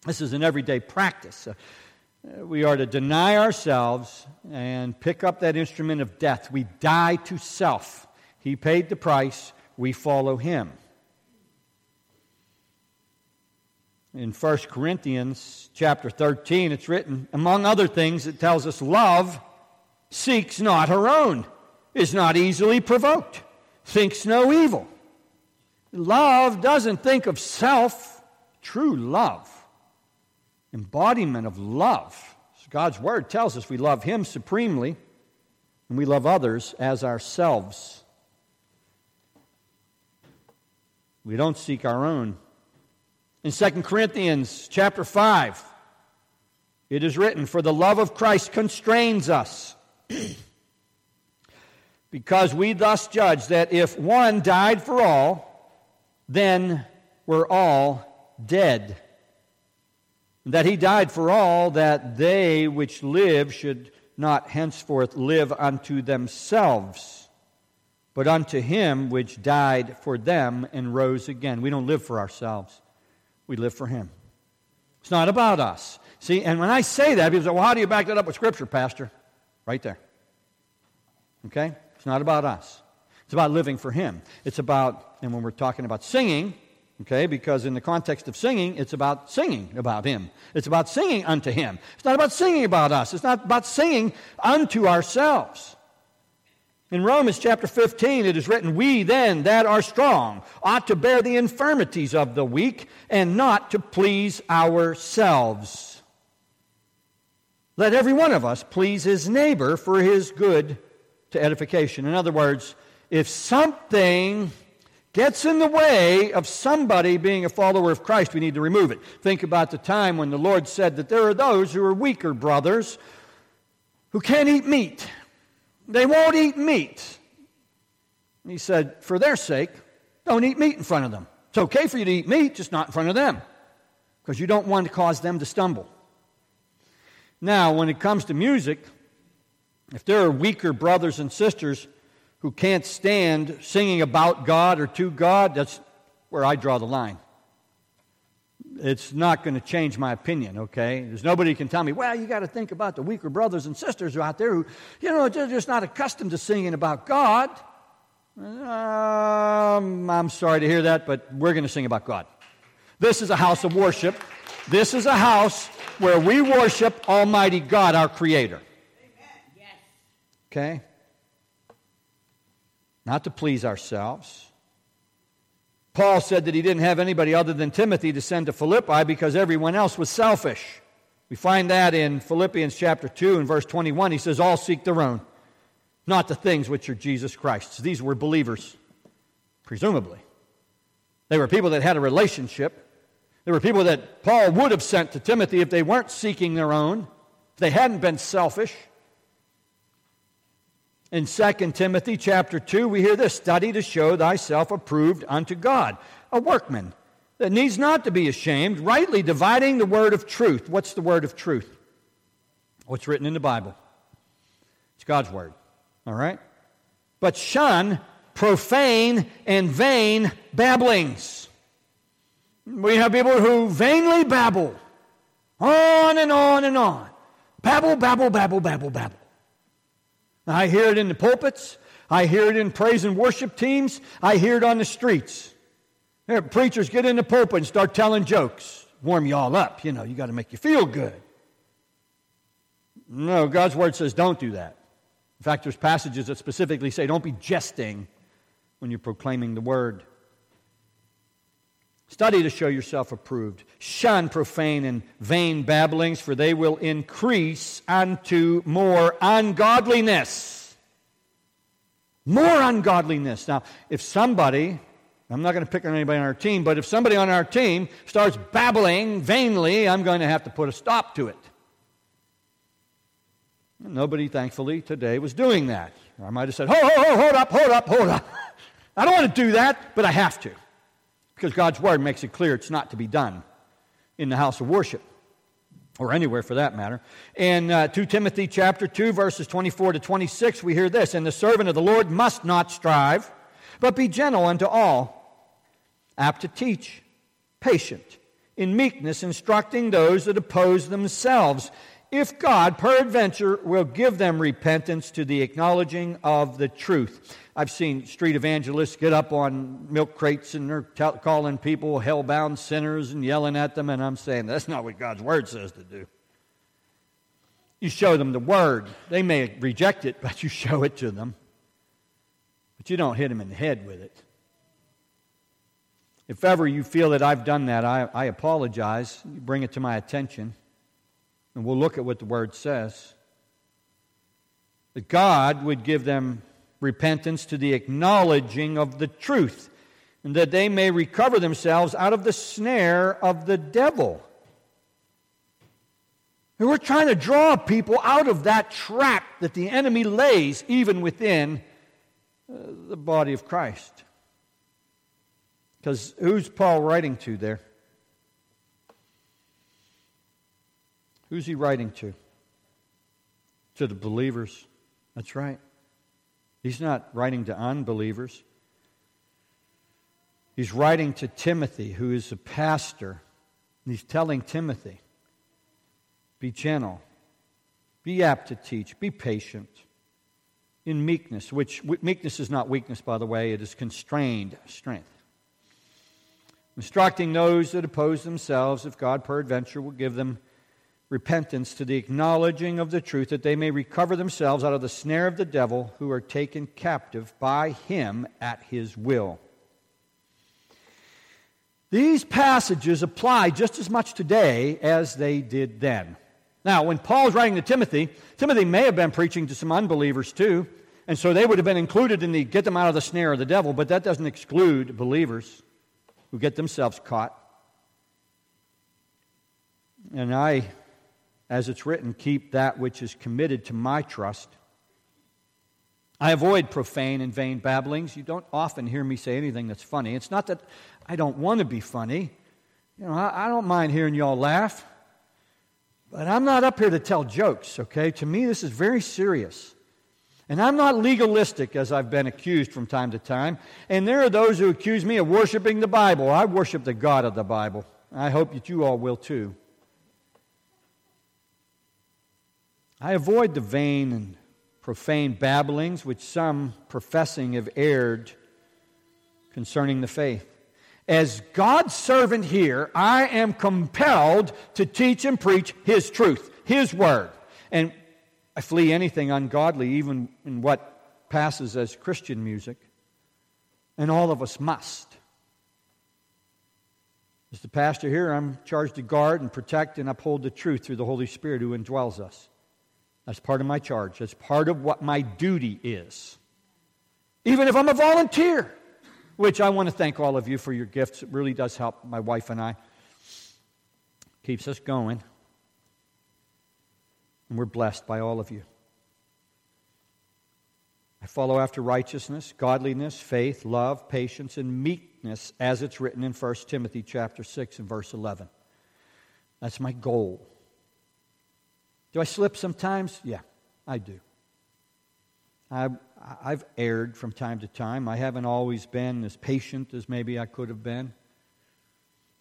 This is an everyday practice. Uh, we are to deny ourselves and pick up that instrument of death. We die to self. He paid the price, we follow him. in 1 Corinthians chapter 13, it's written, among other things, it tells us love seeks not her own, is not easily provoked, thinks no evil. Love doesn't think of self, true love, embodiment of love. God's word tells us we love Him supremely and we love others as ourselves. We don't seek our own. In 2 Corinthians chapter 5, it is written, For the love of Christ constrains us, because we thus judge that if one died for all, then we're all dead. That he died for all, that they which live should not henceforth live unto themselves, but unto him which died for them and rose again. We don't live for ourselves. We live for Him. It's not about us. See, and when I say that, people say, well, how do you back that up with Scripture, Pastor? Right there. Okay? It's not about us. It's about living for Him. It's about, and when we're talking about singing, okay, because in the context of singing, it's about singing about Him. It's about singing unto Him. It's not about singing about us. It's not about singing unto ourselves. In Romans chapter 15, it is written, We then that are strong ought to bear the infirmities of the weak and not to please ourselves. Let every one of us please his neighbor for his good to edification. In other words, if something gets in the way of somebody being a follower of Christ, we need to remove it. Think about the time when the Lord said that there are those who are weaker brothers who can't eat meat. They won't eat meat. He said, for their sake, don't eat meat in front of them. It's okay for you to eat meat, just not in front of them, because you don't want to cause them to stumble. Now, when it comes to music, if there are weaker brothers and sisters who can't stand singing about God or to God, that's where I draw the line. It's not going to change my opinion, okay? There's nobody can tell me, well, you got to think about the weaker brothers and sisters out there who, you know, they're just not accustomed to singing about God. Um, I'm sorry to hear that, but we're going to sing about God. This is a house of worship. This is a house where we worship Almighty God, our Creator. Okay? not to please ourselves. Paul said that he didn't have anybody other than Timothy to send to Philippi because everyone else was selfish. We find that in Philippians chapter 2 and verse 21. He says, All seek their own, not the things which are Jesus Christ's. These were believers, presumably. They were people that had a relationship. They were people that Paul would have sent to Timothy if they weren't seeking their own, if they hadn't been selfish. In 2 Timothy chapter 2, we hear this study to show thyself approved unto God, a workman that needs not to be ashamed, rightly dividing the word of truth. What's the word of truth? What's written in the Bible? It's God's word. All right? But shun profane and vain babblings. We have people who vainly babble on and on and on. Babble, babble, babble, babble, babble. I hear it in the pulpits. I hear it in praise and worship teams. I hear it on the streets. Preachers get in the pulpit and start telling jokes. Warm you all up. You know, you got to make you feel good. No, God's word says don't do that. In fact, there's passages that specifically say don't be jesting when you're proclaiming the word. Study to show yourself approved. Shun profane and vain babblings, for they will increase unto more ungodliness. More ungodliness. Now, if somebody, I'm not going to pick on anybody on our team, but if somebody on our team starts babbling vainly, I'm going to have to put a stop to it. Nobody, thankfully, today was doing that. I might have said, ho, ho, ho, hold up, hold up, hold up. I don't want to do that, but I have to because God's word makes it clear it's not to be done in the house of worship or anywhere for that matter. In uh, 2 Timothy chapter 2 verses 24 to 26 we hear this, and the servant of the Lord must not strive, but be gentle unto all, apt to teach, patient, in meekness instructing those that oppose themselves, if God peradventure will give them repentance to the acknowledging of the truth. I've seen street evangelists get up on milk crates and they're calling people hell-bound sinners and yelling at them, and I'm saying that's not what God's word says to do. You show them the word. They may reject it, but you show it to them. But you don't hit them in the head with it. If ever you feel that I've done that, I, I apologize. You bring it to my attention, and we'll look at what the word says. That God would give them repentance to the acknowledging of the truth, and that they may recover themselves out of the snare of the devil. And we're trying to draw people out of that trap that the enemy lays even within uh, the body of Christ. Because who's Paul writing to there? Who's he writing to? To the believers. That's right. He's not writing to unbelievers. He's writing to Timothy, who is a pastor. He's telling Timothy be gentle, be apt to teach, be patient in meekness, which meekness is not weakness, by the way, it is constrained strength. Instructing those that oppose themselves, if God peradventure will give them repentance to the acknowledging of the truth that they may recover themselves out of the snare of the devil who are taken captive by him at his will. These passages apply just as much today as they did then. Now, when Paul's writing to Timothy, Timothy may have been preaching to some unbelievers too, and so they would have been included in the get them out of the snare of the devil, but that doesn't exclude believers who get themselves caught. And I, as it's written, keep that which is committed to my trust. I avoid profane and vain babblings. You don't often hear me say anything that's funny. It's not that I don't want to be funny. You know, I, I don't mind hearing y'all laugh. But I'm not up here to tell jokes, okay? To me, this is very serious. And I'm not legalistic as I've been accused from time to time. And there are those who accuse me of worshiping the Bible. I worship the God of the Bible. I hope that you all will too. I avoid the vain and profane babblings which some professing have erred concerning the faith. As God's servant here, I am compelled to teach and preach His truth, His word. And I flee anything ungodly, even in what passes as Christian music. And all of us must. As the pastor here, I'm charged to guard and protect and uphold the truth through the Holy Spirit who indwells us. That's part of my charge. That's part of what my duty is. Even if I'm a volunteer which I want to thank all of you for your gifts. It really does help my wife and I. Keeps us going. And we're blessed by all of you. I follow after righteousness, godliness, faith, love, patience, and meekness as it's written in 1 Timothy chapter 6 and verse 11. That's my goal. Do I slip sometimes? Yeah, I do. I, I've erred from time to time. I haven't always been as patient as maybe I could have been.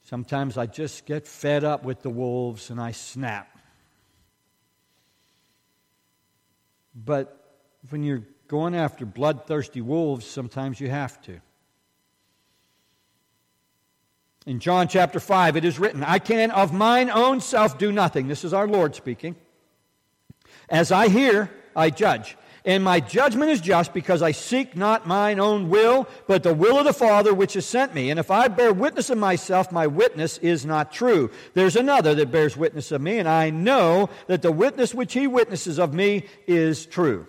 Sometimes I just get fed up with the wolves and I snap. But when you're going after bloodthirsty wolves, sometimes you have to. In John chapter 5, it is written, I can of mine own self do nothing. This is our Lord speaking. As I hear, I judge. And my judgment is just because I seek not mine own will, but the will of the Father which has sent me. And if I bear witness of myself, my witness is not true. There's another that bears witness of me, and I know that the witness which he witnesses of me is true.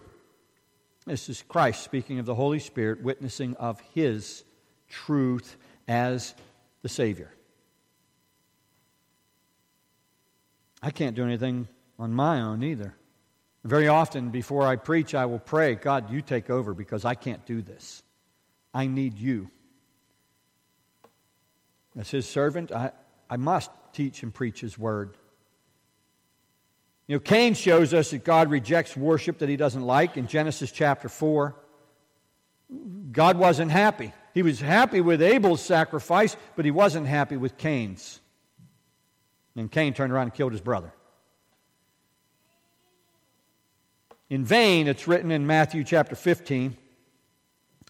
This is Christ speaking of the Holy Spirit, witnessing of his truth as the Savior. I can't do anything on my own either. Very often, before I preach, I will pray, God, you take over because I can't do this. I need you. As his servant, I, I must teach and preach his word. You know, Cain shows us that God rejects worship that he doesn't like in Genesis chapter 4. God wasn't happy. He was happy with Abel's sacrifice, but he wasn't happy with Cain's. And Cain turned around and killed his brother. In vain, it's written in Matthew chapter 15.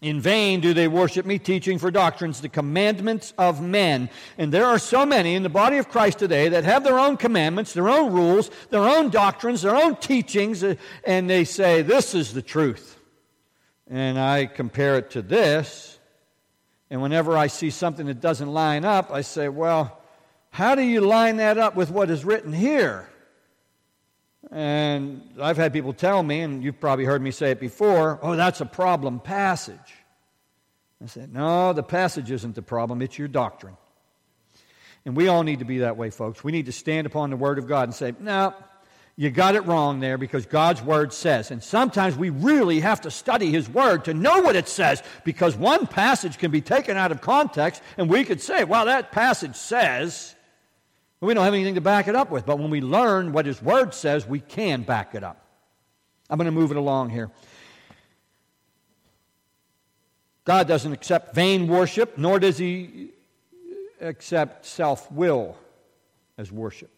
In vain do they worship me, teaching for doctrines the commandments of men. And there are so many in the body of Christ today that have their own commandments, their own rules, their own doctrines, their own teachings, uh, and they say, This is the truth. And I compare it to this. And whenever I see something that doesn't line up, I say, Well, how do you line that up with what is written here? And I've had people tell me, and you've probably heard me say it before, oh, that's a problem passage. I said, no, the passage isn't the problem, it's your doctrine. And we all need to be that way, folks. We need to stand upon the Word of God and say, no, you got it wrong there because God's Word says. And sometimes we really have to study His Word to know what it says because one passage can be taken out of context and we could say, well, that passage says, we don't have anything to back it up with. But when we learn what His Word says, we can back it up. I'm going to move it along here. God doesn't accept vain worship, nor does He accept self will as worship.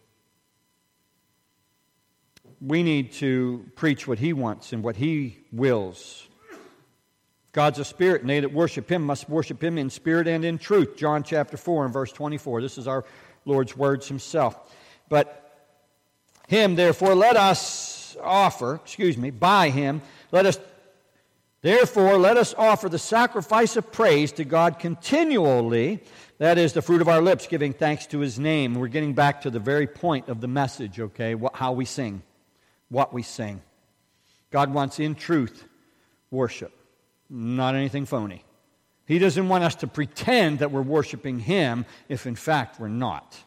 We need to preach what He wants and what He wills. God's a spirit, and they that worship Him must worship Him in spirit and in truth. John chapter 4 and verse 24. This is our Lord's words himself. But him, therefore, let us offer, excuse me, by him, let us Therefore, let us offer the sacrifice of praise to God continually. That is the fruit of our lips, giving thanks to his name. We're getting back to the very point of the message, okay? How we sing, what we sing. God wants in truth worship, not anything phony. He doesn't want us to pretend that we're worshiping him if in fact we're not.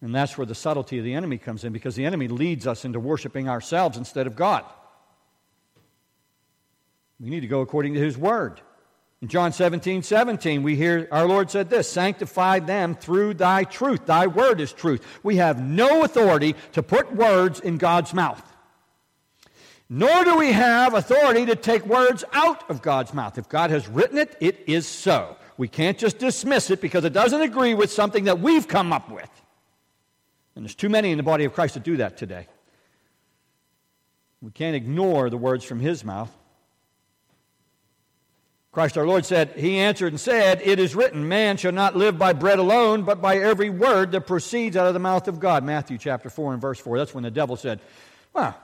And that's where the subtlety of the enemy comes in because the enemy leads us into worshiping ourselves instead of God. We need to go according to his word. In John 17, 17, we hear our Lord said this Sanctify them through thy truth. Thy word is truth. We have no authority to put words in God's mouth. Nor do we have authority to take words out of God's mouth. If God has written it, it is so. We can't just dismiss it because it doesn't agree with something that we've come up with. And there's too many in the body of Christ that do that today. We can't ignore the words from his mouth. Christ our Lord said, He answered and said, It is written, man shall not live by bread alone, but by every word that proceeds out of the mouth of God. Matthew chapter 4 and verse 4. That's when the devil said, Well,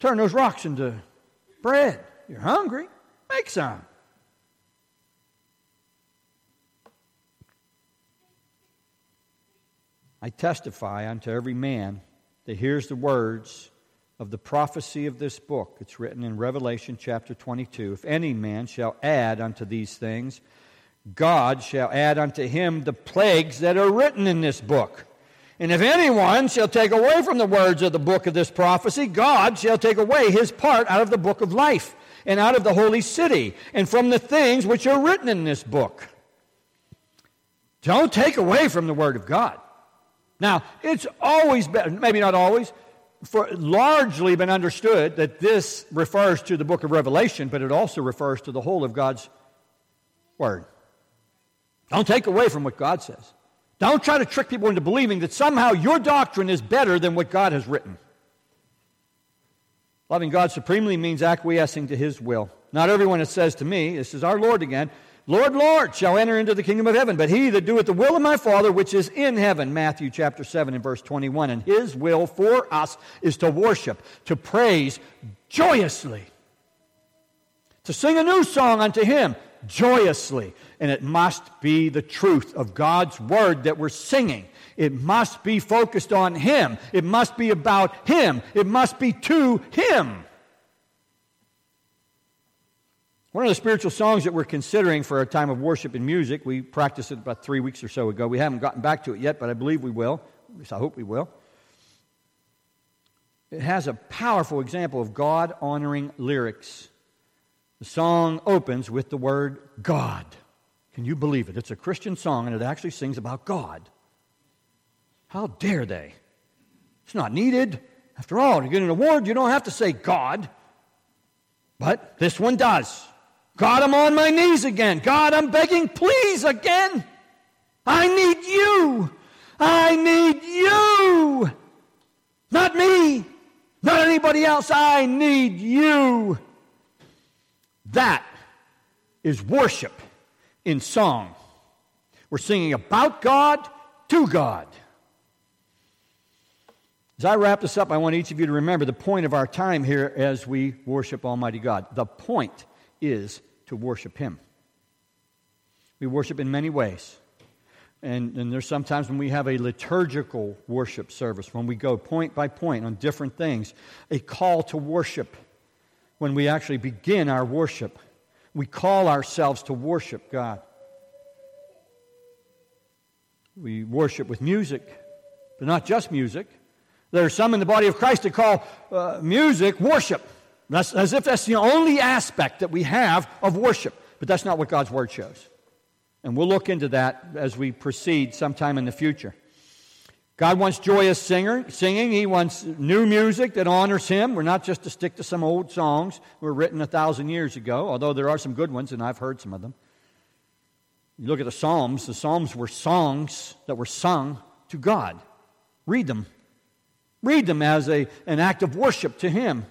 turn those rocks into bread. You're hungry? Make some. I testify unto every man that hears the words of the prophecy of this book. It's written in Revelation chapter 22. If any man shall add unto these things, God shall add unto him the plagues that are written in this book. And if anyone shall take away from the words of the book of this prophecy, God shall take away his part out of the book of life, and out of the holy city, and from the things which are written in this book. Don't take away from the word of God. Now, it's always been, maybe not always, for largely been understood that this refers to the book of Revelation, but it also refers to the whole of God's Word. Don't take away from what God says. Don't try to trick people into believing that somehow your doctrine is better than what God has written. Loving God supremely means acquiescing to His will. Not everyone that says to me, this is our Lord again, Lord, Lord, shall enter into the kingdom of heaven, but he that doeth the will of my Father which is in heaven. Matthew chapter 7 and verse 21. And his will for us is to worship, to praise joyously, to sing a new song unto him joyously. And it must be the truth of God's word that we're singing. It must be focused on him. It must be about him. It must be to him. One of the spiritual songs that we're considering for a time of worship and music, we practiced it about three weeks or so ago. We haven't gotten back to it yet, but I believe we will. At least I hope we will. It has a powerful example of God honoring lyrics. The song opens with the word God. Can you believe it? It's a Christian song and it actually sings about God. How dare they? It's not needed. After all, to get an award, you don't have to say God. But this one does. God, I'm on my knees again. God, I'm begging, please again. I need you. I need you. Not me. Not anybody else. I need you. That is worship in song. We're singing about God to God. As I wrap this up, I want each of you to remember the point of our time here as we worship Almighty God. The point is to worship Him. We worship in many ways. And, and there's sometimes when we have a liturgical worship service, when we go point by point on different things, a call to worship. When we actually begin our worship, we call ourselves to worship God. We worship with music, but not just music. There are some in the body of Christ that call uh, music worship. That's, as if that's the only aspect that we have of worship. But that's not what God's Word shows. And we'll look into that as we proceed sometime in the future. God wants joyous singer, singing. He wants new music that honors Him. We're not just to stick to some old songs that were written a thousand years ago, although there are some good ones, and I've heard some of them. You look at the Psalms, the Psalms were songs that were sung to God. Read them. Read them as a, an act of worship to Him.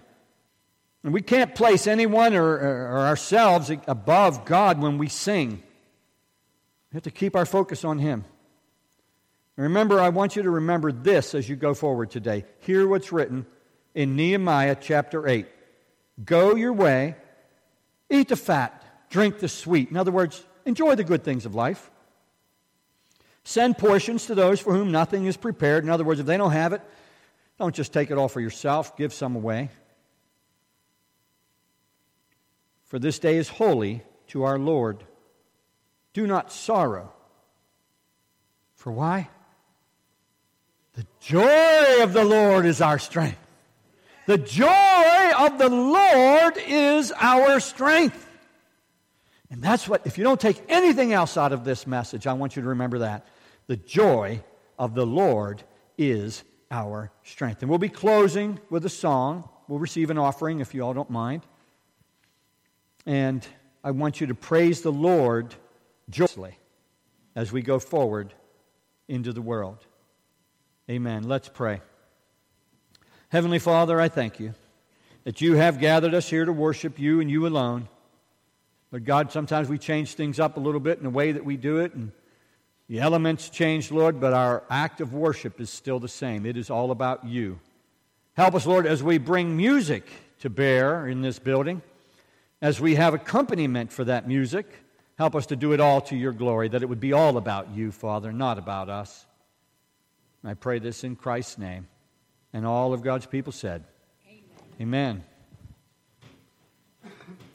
And we can't place anyone or, or, ourselves above God when we sing. We have to keep our focus on Him. Remember, I want you to remember this as you go forward today. Hear what's written in Nehemiah chapter 8. Go your way, Eat the fat, drink the sweet. In other words, enjoy the good things of life. Send portions to those for whom nothing is prepared. In other words, if they don't have it, don't just take it all for yourself, give some away. For this day is holy to our Lord. Do not sorrow. For why? The joy of the Lord is our strength. The joy of the Lord is our strength. And that's what, if you don't take anything else out of this message, I want you to remember that. The joy of the Lord is our strength. And we'll be closing with a song. We'll receive an offering if you all don't mind. And I want you to praise the Lord joyously as we go forward into the world. Amen. Let's pray. Heavenly Father, I thank you that you have gathered us here to worship you and you alone. But God, sometimes we change things up a little bit in the way that we do it, and the elements change, Lord, but our act of worship is still the same. It is all about you. Help us, Lord, as we bring music to bear in this building, as we have accompaniment for that music. Help us to do it all to your glory, that it would be all about you, Father, not about us. I pray this in Christ's name. And all of God's people said, Amen. Amen.